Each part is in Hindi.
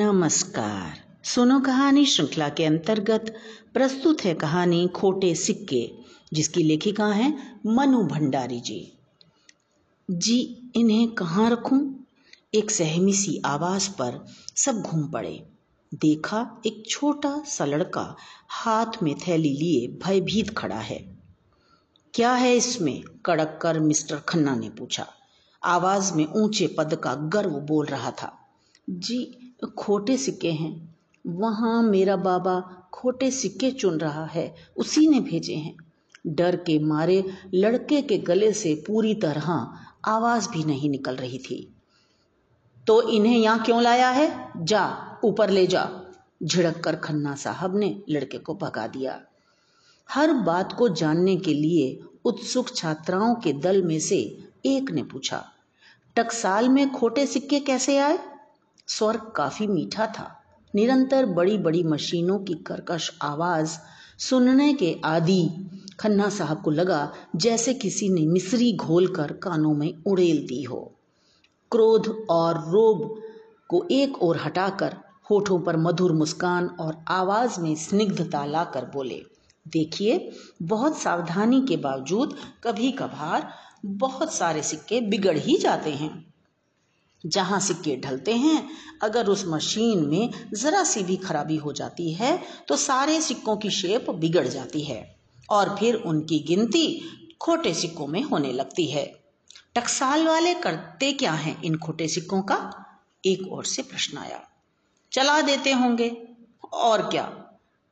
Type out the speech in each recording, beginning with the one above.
नमस्कार। सुनो कहानी श्रृंखला के अंतर्गत प्रस्तुत है कहानी खोटे सिक्के, जिसकी लेखिका हैं मनु भंडारी जी। जी, इन्हें कहाँ रखूँ? एक सहमी सी आवाज़ पर सब घूम पड़े। देखा एक छोटा सा लड़का हाथ में थैली लिए भयभीत खड़ा है। क्या है इसमें? कड़क कर मिस्टर खन्ना ने पूछा। आवाज़ में ऊँचे पद का गर्व बोल रहा था। जी खोटे सिक्के हैं। वहाँ मेरा बाबा खोटे सिक्के चुन रहा है। उसी ने भेजे हैं। डर के मारे लड़के के गले से पूरी तरह आवाज़ भी नहीं निकल रही थी। तो इन्हें यहाँ क्यों लाया है? जा, ऊपर ले जा। झिड़क कर खन्ना साहब ने लड़के को भगा दिया। हर बात को जानने के लिए उत्सुक छात्राओं के दल में से एक ने पूछा, टकसाल में खोटे सिक्के कैसे आए? स्वर काफ़ी मीठा था। निरंतर बड़ी बड़ी मशीनों की कर्कश आवाज़ सुनने के आदि खन्ना साहब को लगा जैसे किसी ने मिश्री घोल कर कानों में उड़ेल दी हो। क्रोध और रोब को एक ओर हटाकर होठों पर मधुर मुस्कान और आवाज़ में स्निग्धता लाकर बोले, देखिए, बहुत सावधानी के बावजूद कभी कभार बहुत सारे सिक्के बिगड़ ही जाते हैं। जहाँ सिक्के ढलते हैं, अगर उस मशीन में ज़रा सी भी खराबी हो जाती है तो सारे सिक्कों की शेप बिगड़ जाती है और फिर उनकी गिनती खोटे सिक्कों में होने लगती है। टकसाल वाले करते क्या हैं इन खोटे सिक्कों का? एक और से प्रश्न आया। चला देते होंगे। और क्या?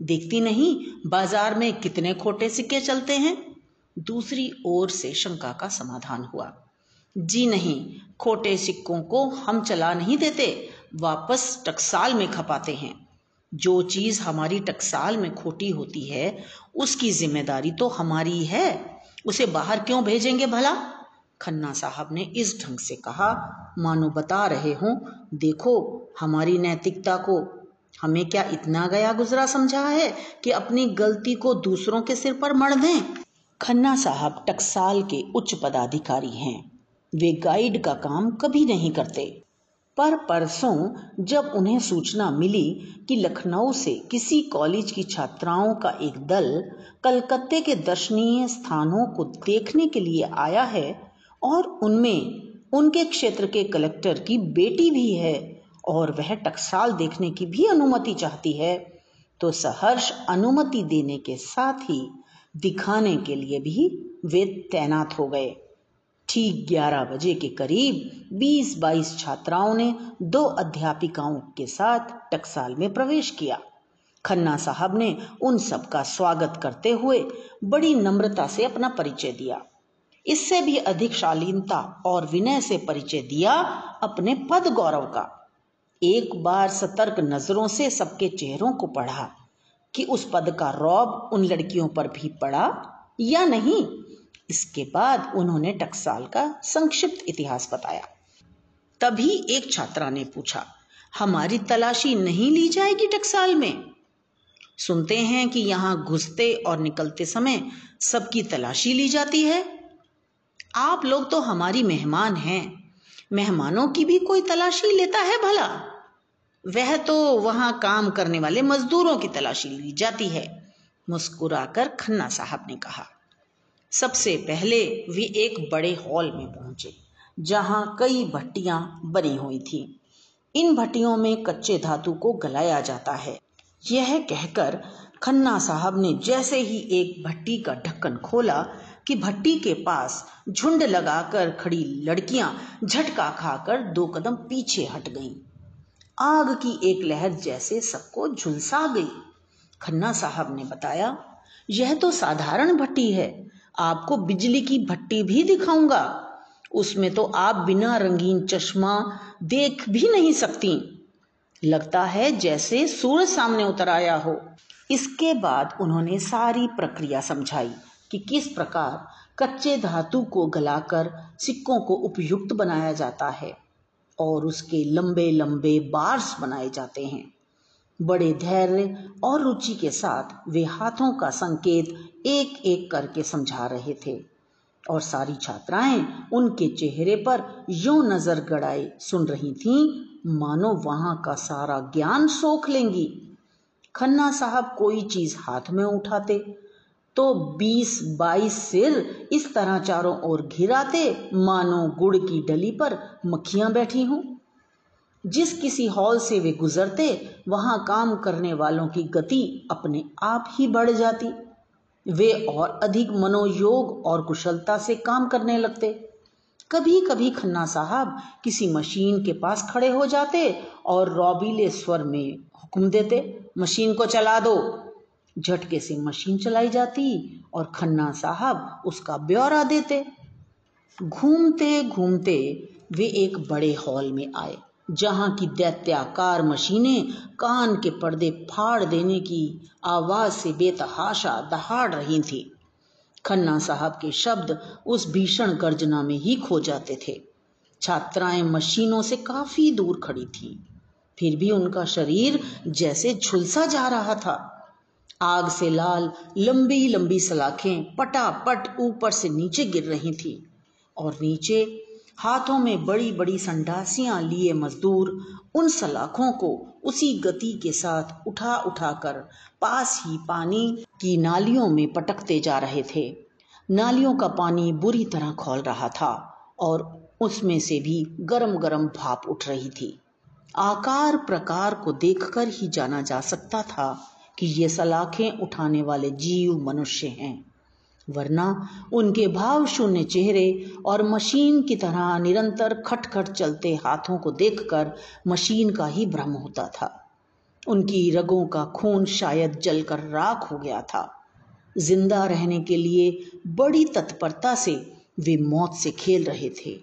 देखती नहीं, बाज़ार में कितने खोटे सिक्के चलते हैं? दूसरी ओर से शंका का समाधान हुआ। जी नहीं, खोटे सिक्कों को हम चला नहीं देते, वापस टकसाल में खपाते हैं। जो चीज़ हमारी टकसाल में खोटी होती है, उसकी ज़िम्मेदारी तो हमारी है। उसे बाहर क्यों भेजेंगे भला? खन्ना साहब ने इस ढंग से कहा, मानो बता रहे हो, देखो हमारी नैतिकता को। हमें क्या इतना गया गुजरा समझा है कि अपनी गलती को दूसरों के सिर पर मर दें? खन्ना साहब टकसाल के उच्च पदाधिकारी हैं। वे गाइड का काम कभी नहीं करते। पर परसों जब उन्हें सूचना मिली कि लखनऊ से किसी कॉलेज की छात्राओं का एक दल कलकत्ते के दर्शनीय स्थानों को देखने के लिए आया है और उनमें उनके क्षेत्र के कलेक्टर की बेटी भी है और वह टकसाल देखने की भी अनुमति चाहती है तो सहर्ष अनुमति देने के साथ ही दिखाने के लिए भी वे तैनात हो गए। ठीक 11 बजे के करीब 20-22 छात्राओं ने दो अध्यापिकाओं के साथ टकसाल में प्रवेश किया। खन्ना साहब ने उन सब का स्वागत करते हुए बड़ी नम्रता से अपना परिचय दिया। इससे भी अधिक शालीनता और विनय से परिचय दिया अपने पद गौरव का। एक बार सतर्क नज़रों से सबके चेहरों को पढ़ा कि उस पद का रौब उन लड़कियों पर भी पड़ा या नहीं। इसके बाद उन्होंने टकसाल का संक्षिप्त इतिहास बताया। तभी एक छात्रा ने पूछा, हमारी तलाशी नहीं ली जाएगी टकसाल में? सुनते हैं कि यहाँ घुसते और निकलते समय सबकी तलाशी ली जाती है। आप लोग तो हमारी मेहमान हैं। मेहमानों की भी कोई तलाशी लेता है भला? वह तो वहाँ काम करने वाले मजदूरों की तलाशी ली जाती है, मुस्कुराकर खन्ना साहब ने कहा। सबसे पहले वे एक बड़े हॉल में पहुँचे, जहाँ कई भट्टियाँ बनी हुई थी। इन भट्टियों में कच्चे धातु को गलाया जाता है। यह कहकर खन्ना साहब ने जैसे ही एक भट्टी का ढक्कन खोला कि भट्टी के पास झुंड लगाकर खड़ी लड़कियाँ झटका खाकर दो कदम पीछे हट गईं। आग की एक लहर जैसे सबको झुलसा गई। खन्ना साहब ने बताया, यह तो साधारण भट्टी है आपको बिजली की भट्टी भी दिखाऊँगा। उसमें तो आप बिना रंगीन चश्मा देख भी नहीं सकती। लगता है जैसे सूरज सामने उतर आया हो। इसके बाद उन्होंने सारी प्रक्रिया समझाई कि किस प्रकार कच्चे धातु को गलाकर सिक्कों को उपयुक्त बनाया जाता है और उसके लंबे लंबे बार्स बनाए जाते हैं। बड़े धैर्य और रुचि के साथ वे हाथों का संकेत एक एक करके समझा रहे थे। और सारी छात्राएँ उनके चेहरे पर यो नज़र गड़ाए, सुन रही थीं, मानो वहाँ का सारा ज्ञान सोख लेंगी। खन्ना साहब कोई चीज़ हाथ में उठाते तो बीस बाईस सिर इस तरह चारों ओर घिराते, मानो गुड़ की डली पर मक्खियाँ बैठी हों। जिस किसी हॉल से वे गुजरते, वहाँ काम करने वालों की गति अपने आप ही बढ़ जाती। वे और अधिक मनोयोग और कुशलता से काम करने लगते। कभी कभी खन्ना साहब किसी मशीन के पास खड़े हो जाते और रौबीले स्वर में हुक्म देते, मशीन को चला दो। झटके से मशीन चलाई जाती और खन्ना साहब उसका ब्यौरा देते। घूमते घूमते वे एक बड़े हॉल में आए। जहाँ की दैत्याकार मशीनें कान के पर्दे फाड़ देने की आवाज़ से बेतहाशा दहाड़ रही थी। खन्ना साहब के शब्द उस भीषण गर्जना में ही खो जाते थे। छात्राएँ मशीनों से काफ़ी दूर खड़ी थी। फिर भी उनका शरीर जैसे झुलसा जा रहा था। आग से लाल, लंबी लंबी सलाखें पटापट ऊपर से नीचे गिर रही थी और नीचे हाथों में बड़ी बड़ी संडासियाँ लिए मजदूर उन सलाखों को उसी गति के साथ उठा उठाकर पास ही पानी की नालियों में पटकते जा रहे थे। नालियों का पानी बुरी तरह खोल रहा था और उसमें से भी गरम गरम भाप उठ रही थी। आकार प्रकार को देखकर ही जाना जा सकता था कि ये सलाखें उठाने वाले जीव मनुष्य हैं। वरना उनके भाव शून्य चेहरे और मशीन की तरह निरंतर खटखट चलते हाथों को देखकर मशीन का ही भ्रम होता था। उनकी रगों का खून शायद जलकर राख हो गया था। ज़िंदा रहने के लिए बड़ी तत्परता से वे मौत से खेल रहे थे।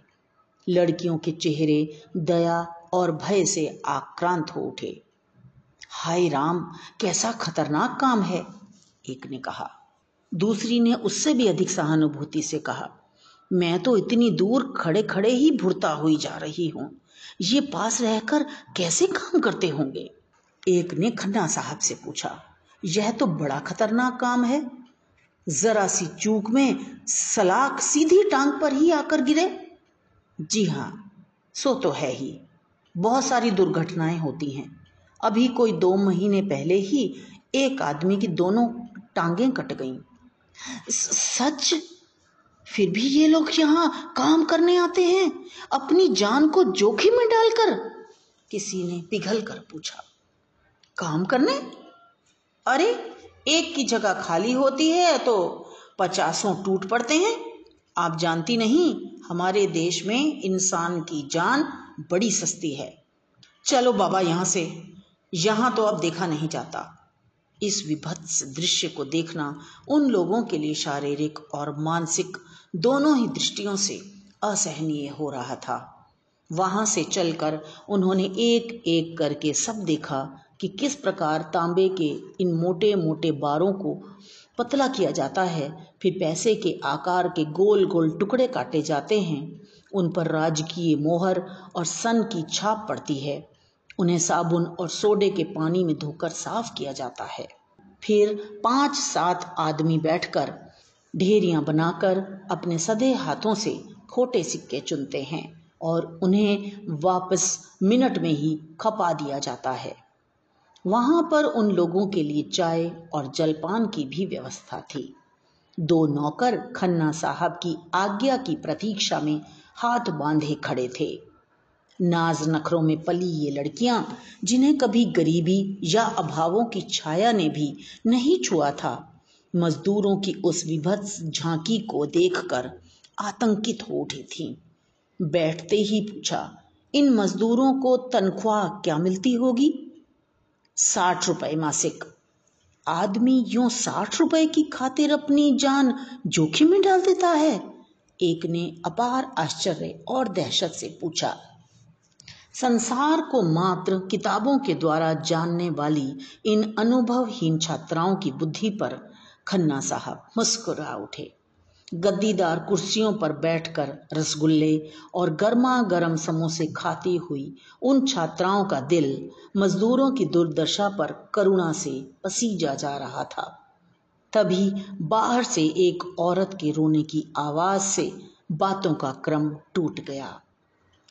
लड़कियों के चेहरे दया और भय से आक्रांत हो उठे। हाय राम, कैसा खतरनाक काम है, एक ने कहा। दूसरी ने उससे भी अधिक सहानुभूति से कहा, मैं तो इतनी दूर खड़े खड़े ही भुरता हुई जा रही हूँ। ये पास रहकर कैसे काम करते होंगे? एक ने खन्ना साहब से पूछा, यह तो बड़ा खतरनाक काम है। जरा सी चूक में सलाख सीधी टांग पर ही आकर गिरे? जी हाँ सो तो है ही। बहुत सारी दुर्घटनाएँ होती हैं। अभी कोई दो महीने पहले ही एक आदमी की दोनों टांगें कट गईं। सच? फिर भी ये लोग यहाँ काम करने आते हैं, अपनी जान को जोखिम में डालकर? किसी ने पिघल कर पूछा, काम करने? अरे, एक की जगह खाली होती है तो पचासों टूट पड़ते हैं। आप जानती नहीं, हमारे देश में इंसान की जान बड़ी सस्ती है। चलो बाबा यहाँ से, यहाँ तो अब देखा नहीं जाता। इस विभत्स दृश्य को देखना उन लोगों के लिए शारीरिक और मानसिक दोनों ही दृष्टियों से असहनीय हो रहा था। वहाँ से चलकर उन्होंने एक एक करके सब देखा कि किस प्रकार तांबे के इन मोटे मोटे बारों को पतला किया जाता है, फिर पैसे के आकार के गोल गोल टुकड़े काटे जाते हैं, उन पर राजकीय मोहर और सन की छाप पड़ती है। उन्हें साबुन और सोडे के पानी में धोकर साफ़ किया जाता है। फिर पाँच सात आदमी बैठकर ढेरियाँ बनाकर अपने सदे हाथों से खोटे सिक्के चुनते हैं और उन्हें वापस मिनट में ही खपा दिया जाता है। वहाँ पर उन लोगों के लिए चाय और जलपान की भी व्यवस्था थी। दो नौकर खन्ना साहब की आज्ञा की प्रतीक्षा में हाथ बांधे खड़े थे। नाज नखरों में पली ये लड़कियाँ, जिन्हें कभी गरीबी या अभावों की छाया ने भी नहीं छुआ था, मजदूरों की उस विभत्स झांकी को देखकर आतंकित हो उठी थीं। बैठते ही पूछा, इन मजदूरों को तनख्वाह क्या मिलती होगी? साठ रुपए मासिक। आदमी यूँ साठ रुपए की खातिर अपनी जान जोखिम में डाल देता है। एक ने अपार आश्चर्य और दहशत से पूछा संसार को मात्र किताबों के द्वारा जानने वाली इन अनुभवहीन छात्राओं की बुद्धि पर खन्ना साहब मुस्कुरा उठे। गद्दीदार कुर्सियों पर बैठकर रसगुल्ले और गर्मा गर्म समोसे खाती हुई उन छात्राओं का दिल मजदूरों की दुर्दशा पर करुणा से पसीजा जा रहा था। तभी बाहर से एक औरत के रोने की आवाज़ से बातों का क्रम टूट गया।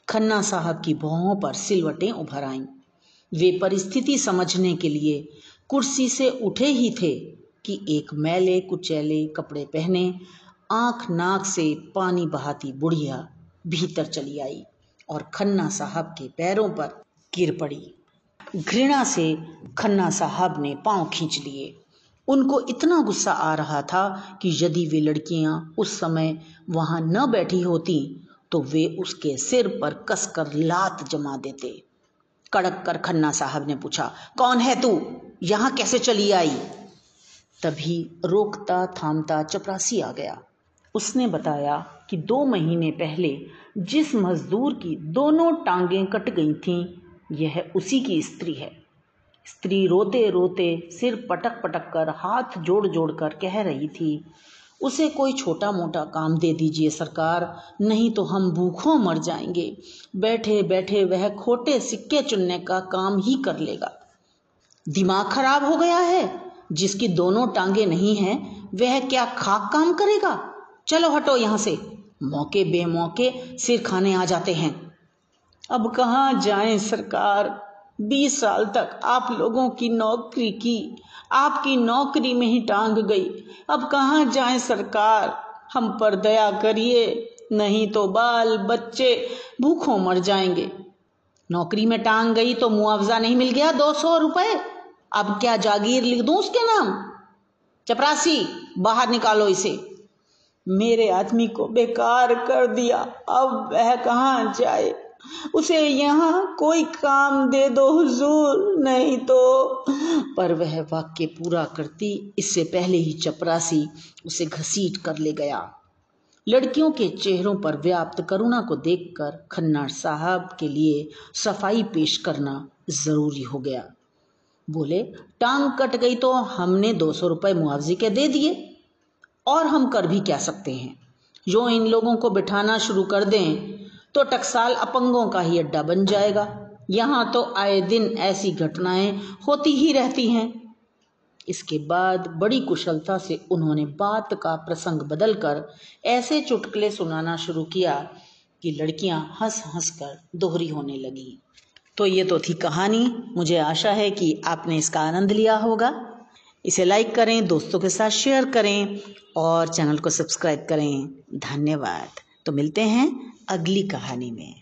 खन्ना साहब की भौहों पर सिलवटें उभर आईं। वे परिस्थिति समझने के लिए कुर्सी से उठे ही थे कि एक मैले, कुचैले कपड़े पहने, आँख नाक से पानी बहाती बुढ़िया भीतर चली आई और खन्ना साहब के पैरों पर गिर पड़ी। घृणा से खन्ना साहब ने पाँव खींच लिए। उनको इतना गुस्सा आ रहा था कि यदि वे लड़कियाँ उस समय वहाँ न बैठी होती तो वे उसके सिर पर कसकर लात जमा देते। कड़क कर खन्ना साहब ने पूछा, कौन है तू? यहाँ कैसे चली आई? तभी रोकता थामता चपरासी आ गया। उसने बताया कि दो महीने पहले जिस मजदूर की दोनों टांगें कट गई थीं, यह उसी की स्त्री है। स्त्री रोते रोते सिर पटक पटक कर हाथ जोड़ जोड़ कर कह रही थी उसे कोई छोटा मोटा काम दे दीजिए सरकार, नहीं तो हम भूखों मर जाएँगे। बैठे बैठे वह खोटे सिक्के चुनने का काम ही कर लेगा। दिमाग खराब हो गया है। जिसकी दोनों टांगे नहीं हैं, वह क्या खाक काम करेगा? चलो हटो यहाँ से। मौके बेमौके सिर खाने आ जाते हैं। अब कहाँ जाएँ सरकार? बीस साल तक आप लोगों की नौकरी की, आपकी नौकरी में ही टांग गई। अब कहाँ जाए सरकार? हम पर दया करिए, नहीं तो बाल बच्चे भूखों मर जाएँगे। नौकरी में टांग गई तो मुआवजा नहीं मिल गया, दो सौ रुपए। अब क्या जागीर लिख दूँ उसके नाम? चपरासी, बाहर निकालो इसे। मेरे आदमी को बेकार कर दिया, अब वह कहाँ जाए? उसे यहाँ कोई काम दे दो, हुजूर। नहीं तो। पर वह वाक्य पूरा करती, इससे पहले ही चपरासी उसे घसीट कर ले गया। लड़कियों के चेहरों पर व्याप्त करुणा को देखकर खन्ना साहब के लिए सफ़ाई पेश करना ज़रूरी हो गया। बोले, टांग कट गई तो हमने दो सौ रुपये मुआवजे के दे दिए, और हम कर भी क्या सकते हैं? जो इन लोगों को बिठाना शुरू कर दें तो टकसाल अपंगों का ही अड्डा बन जाएगा। यहाँ तो आए दिन ऐसी घटनाएँ होती ही रहती हैं। इसके बाद बड़ी कुशलता से उन्होंने बात का प्रसंग बदलकर ऐसे चुटकुले सुनाना शुरू किया कि लड़कियाँ हंस हंस कर दोहरी होने लगी। तो ये तो थी कहानी। मुझे आशा है कि आपने इसका आनंद लिया होगा। इसे लाइक करें, दोस्तों के साथ शेयर करें और चैनल को सब्सक्राइब करें। धन्यवाद। तो मिलते हैं अगली कहानी में।